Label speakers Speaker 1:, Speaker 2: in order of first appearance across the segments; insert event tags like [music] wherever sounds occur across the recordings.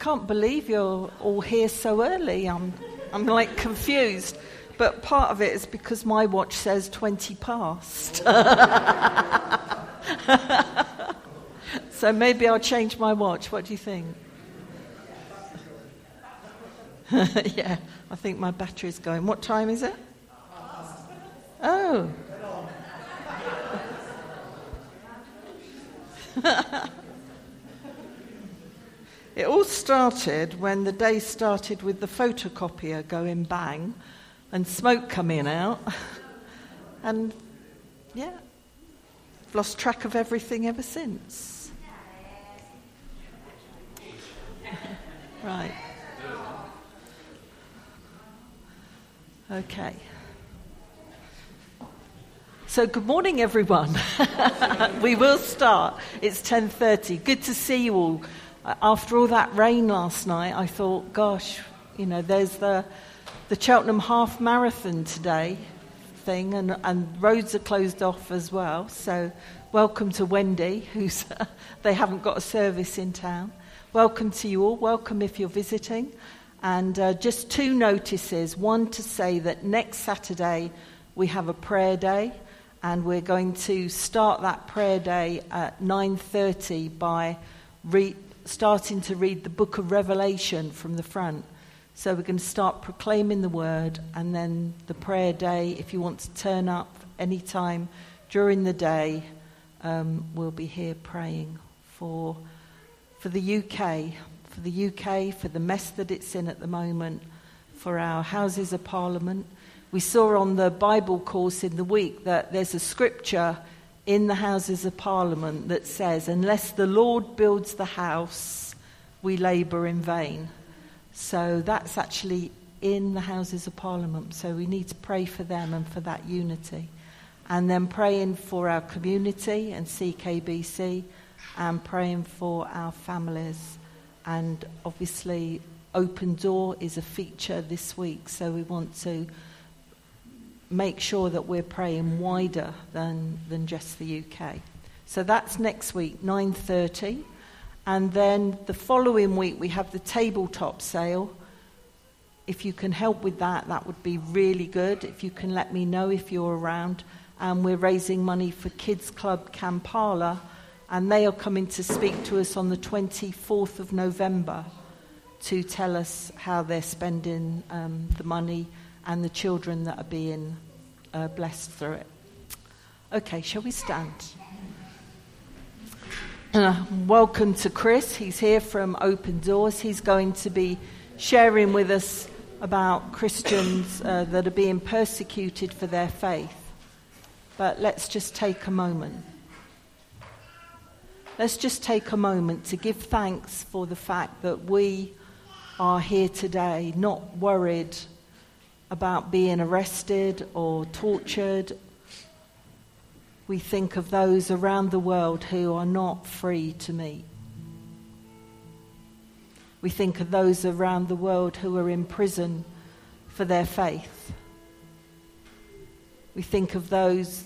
Speaker 1: can't believe you're all here so early. I'm, I'm like confused. But part of it is because my watch says 20 past. [laughs] so maybe I'll change my watch. What do you think? [laughs] yeah, I think my battery's going. What time is it? Oh. [laughs] it all started when the day started with the photocopier going bang and smoke coming out. [laughs] and yeah, I've lost track of everything ever since. [laughs] right. Okay. So good morning everyone. [laughs] we will start. It's 10:30. Good to see you all. After all that rain last night, I thought, gosh, you know, there's the the Cheltenham Half Marathon today thing, and, and roads are closed off as well. So, welcome to Wendy, who's [laughs] they haven't got a service in town. Welcome to you all. Welcome if you're visiting. And uh, just two notices. One to say that next Saturday we have a prayer day, and we're going to start that prayer day at 9:30 by re- starting to read the Book of Revelation from the front. So we're going to start proclaiming the word and then the prayer day. If you want to turn up anytime during the day, um, we'll be here praying for, for the UK, for the UK, for the mess that it's in at the moment, for our Houses of Parliament. We saw on the Bible course in the week that there's a scripture in the Houses of Parliament that says, Unless the Lord builds the house, we labour in vain. So that's actually in the Houses of Parliament. So we need to pray for them and for that unity. And then praying for our community and CKBC and praying for our families. And obviously, Open Door is a feature this week. So we want to make sure that we're praying wider than, than just the UK. So that's next week, 9.30. And then the following week, we have the tabletop sale. If you can help with that, that would be really good. If you can let me know if you're around. And we're raising money for Kids Club Kampala, and they are coming to speak to us on the 24th of November to tell us how they're spending um, the money and the children that are being uh, blessed through it. Okay, shall we stand? Uh, welcome to Chris. He's here from Open Doors. He's going to be sharing with us about Christians uh, that are being persecuted for their faith. But let's just take a moment. Let's just take a moment to give thanks for the fact that we are here today, not worried about being arrested or tortured we think of those around the world who are not free to meet. We think of those around the world who are in prison for their faith. We think of those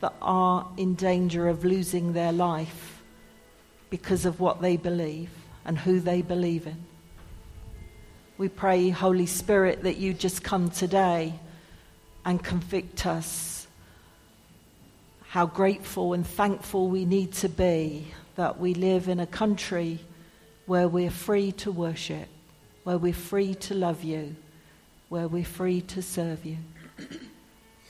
Speaker 1: that are in danger of losing their life because of what they believe and who they believe in. We pray, Holy Spirit, that you just come today and convict us how grateful and thankful we need to be that we live in a country where we're free to worship, where we're free to love you, where we're free to serve you.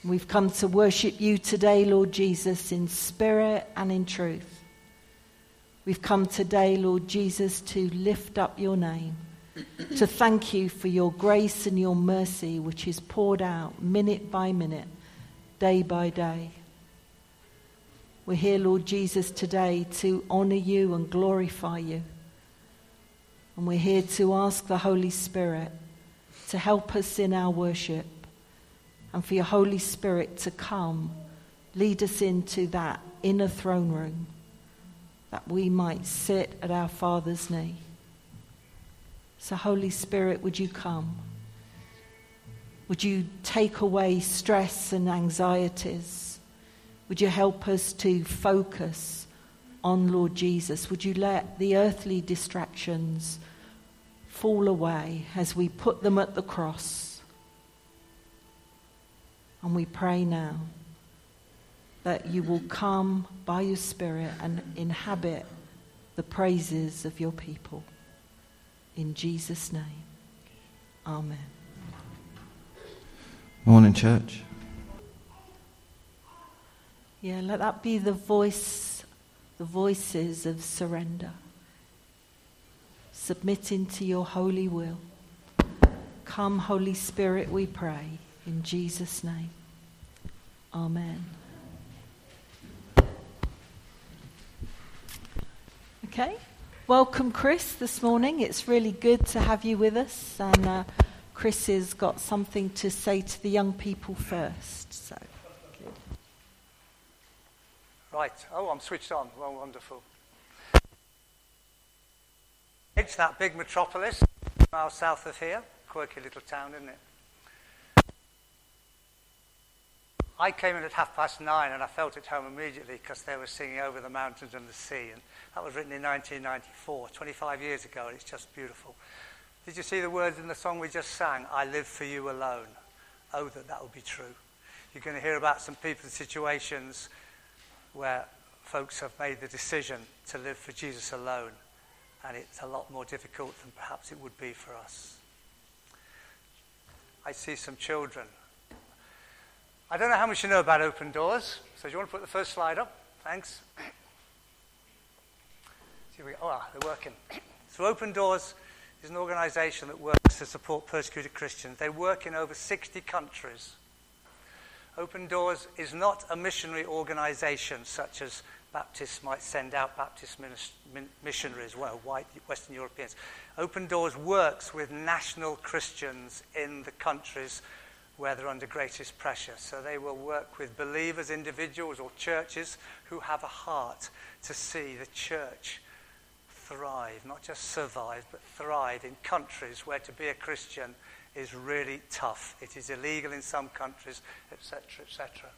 Speaker 1: We've come to worship you today, Lord Jesus, in spirit and in truth. We've come today, Lord Jesus, to lift up your name, to thank you for your grace and your mercy, which is poured out minute by minute, day by day. We're here, Lord Jesus, today to honor you and glorify you. And we're here to ask the Holy Spirit to help us in our worship and for your Holy Spirit to come, lead us into that inner throne room that we might sit at our Father's knee. So, Holy Spirit, would you come? Would you take away stress and anxieties? Would you help us to focus on Lord Jesus? Would you let the earthly distractions fall away as we put them at the cross. And we pray now that you will come by your Spirit and inhabit the praises of your people. In Jesus' name, Amen.
Speaker 2: Morning, church.
Speaker 1: Yeah, let that be the voice, the voices of surrender. Submitting to your holy will. Come, Holy Spirit, we pray. In Jesus' name. Amen. Okay. Welcome, Chris, this morning. It's really good to have you with us. And uh, Chris has got something to say to the young people first. So.
Speaker 3: Right. Oh, I'm switched on. Well, wonderful. It's that big metropolis, miles south of here. Quirky little town, isn't it? I came in at half past nine and I felt at home immediately because they were singing Over the Mountains and the Sea. And that was written in 1994, 25 years ago, and it's just beautiful. Did you see the words in the song we just sang? I live for you alone. Oh, that that would be true. You're going to hear about some people and situations where folks have made the decision to live for Jesus alone, and it's a lot more difficult than perhaps it would be for us. I see some children. I don't know how much you know about open doors, so do you want to put the first slide up? Thanks. We. Oh, ah, they're working. So, Open Doors is an organization that works to support persecuted Christians. They work in over 60 countries. Open Doors is not a missionary organization such as Baptists might send out Baptist missionaries, well, white Western Europeans. Open Doors works with national Christians in the countries where they're under greatest pressure. So they will work with believers, individuals, or churches who have a heart to see the church thrive, not just survive, but thrive in countries where to be a Christian is really tough. It is illegal in some countries, etc., etc.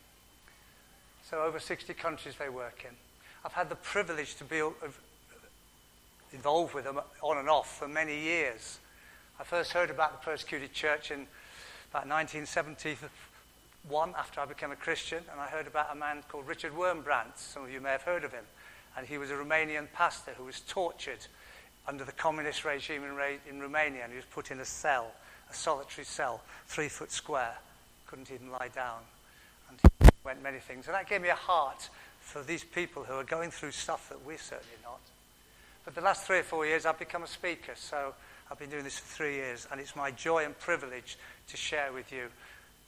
Speaker 3: So, over 60 countries they work in. I've had the privilege to be involved with them on and off for many years. I first heard about the persecuted church in about 1971 after I became a Christian, and I heard about a man called Richard Wurmbrand. Some of you may have heard of him. And he was a Romanian pastor who was tortured under the communist regime in, in Romania, and he was put in a cell a solitary cell, three foot square, couldn't even lie down. And he went many things. And that gave me a heart for these people who are going through stuff that we're certainly not. But the last three or four years, I've become a speaker. So I've been doing this for three years, and it's my joy and privilege to share with you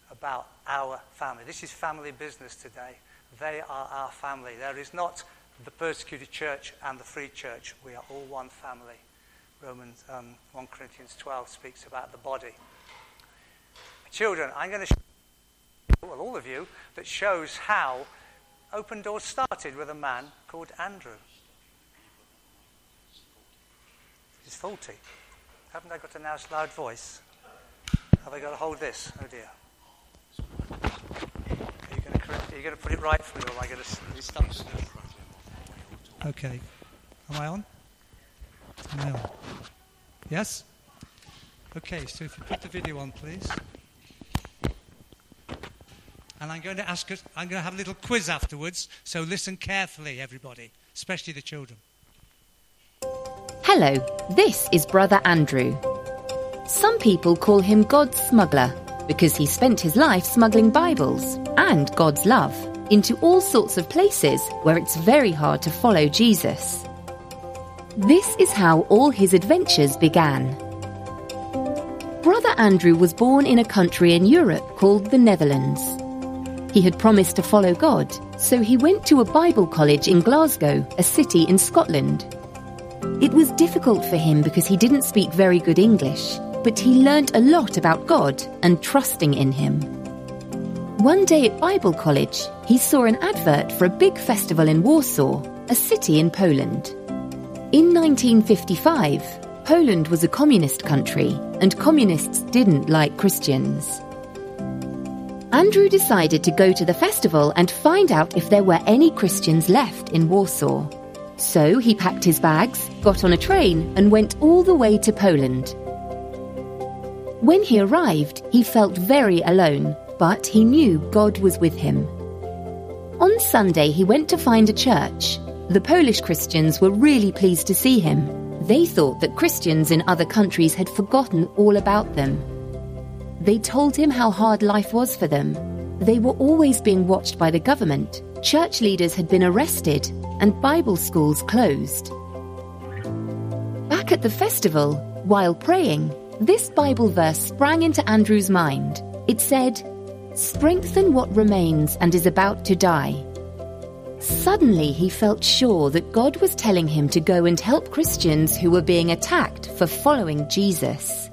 Speaker 3: about our family. This is family business today. They are our family. There is not the persecuted church and the free church. We are all one family. Romans um, 1 Corinthians 12 speaks about the body. Children, I'm going to show well, all of you, that shows how Open Doors started with a man called Andrew. He's 40. Haven't I got a nice loud voice? Have I got to hold this? Oh dear. Are you going to, correct, are you going to put it right for me, or am I going to stop? Okay. Am I on? No. Yes? Okay, so if you put the video on, please. And I'm going to ask us, I'm going to have a little quiz afterwards, so listen carefully, everybody, especially the children.
Speaker 4: Hello, this is Brother Andrew. Some people call him God's smuggler because he spent his life smuggling Bibles and God's love into all sorts of places where it's very hard to follow Jesus. This is how all his adventures began. Brother Andrew was born in a country in Europe called the Netherlands. He had promised to follow God, so he went to a Bible college in Glasgow, a city in Scotland. It was difficult for him because he didn't speak very good English, but he learnt a lot about God and trusting in Him. One day at Bible college, he saw an advert for a big festival in Warsaw, a city in Poland. In 1955, Poland was a communist country, and communists didn't like Christians. Andrew decided to go to the festival and find out if there were any Christians left in Warsaw. So he packed his bags, got on a train, and went all the way to Poland, When he arrived, he felt very alone, but he knew God was with him. On Sunday, he went to find a church. The Polish Christians were really pleased to see him. They thought that Christians in other countries had forgotten all about them. They told him how hard life was for them. They were always being watched by the government. Church leaders had been arrested and Bible schools closed. Back at the festival, while praying, this Bible verse sprang into Andrew's mind. It said, Strengthen what remains and is about to die. Suddenly, he felt sure that God was telling him to go and help Christians who were being attacked for following Jesus.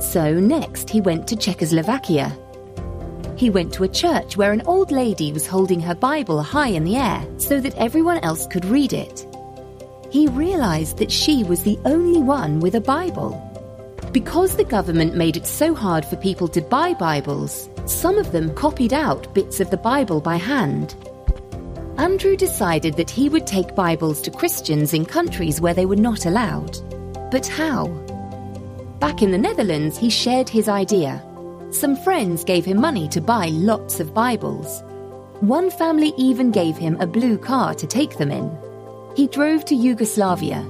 Speaker 4: So, next, he went to Czechoslovakia. He went to a church where an old lady was holding her Bible high in the air so that everyone else could read it. He realized that she was the only one with a Bible. Because the government made it so hard for people to buy Bibles, some of them copied out bits of the Bible by hand. Andrew decided that he would take Bibles to Christians in countries where they were not allowed. But how? Back in the Netherlands, he shared his idea. Some friends gave him money to buy lots of Bibles. One family even gave him a blue car to take them in. He drove to Yugoslavia.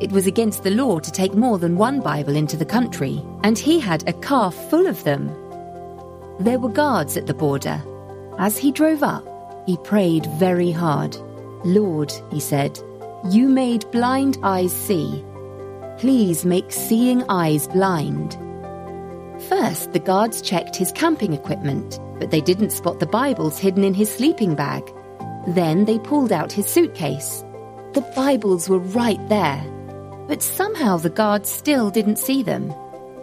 Speaker 4: It was against the law to take more than one Bible into the country, and he had a car full of them. There were guards at the border. As he drove up, he prayed very hard. Lord, he said, you made blind eyes see. Please make seeing eyes blind. First, the guards checked his camping equipment, but they didn't spot the Bibles hidden in his sleeping bag. Then they pulled out his suitcase. The Bibles were right there, but somehow the guards still didn't see them.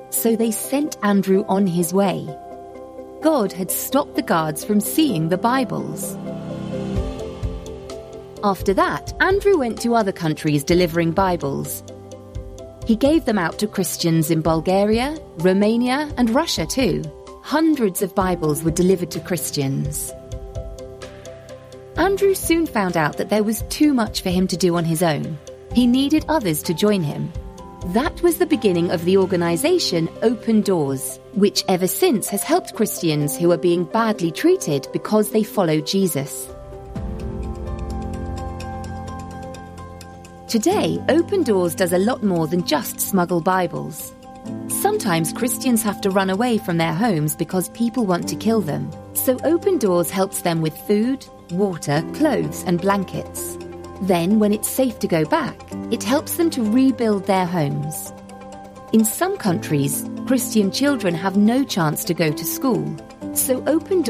Speaker 4: So they sent Andrew on his way. God had stopped the guards from seeing the Bibles. After that, Andrew went to other countries delivering Bibles. He gave them out to Christians in Bulgaria, Romania, and Russia too. Hundreds of Bibles were delivered to Christians. Andrew soon found out that there was too much for him to do on his own. He needed others to join him. That was the beginning of the organization Open Doors, which ever since has helped Christians who are being badly treated because they follow Jesus. Today, Open Doors does a lot more than just smuggle Bibles. Sometimes Christians have to run away from their homes because people want to kill them. So Open Doors helps them with food, water, clothes, and blankets. Then, when it's safe to go back, it helps them to rebuild their homes. In some countries, Christian children have no chance to go to school. So Open Doors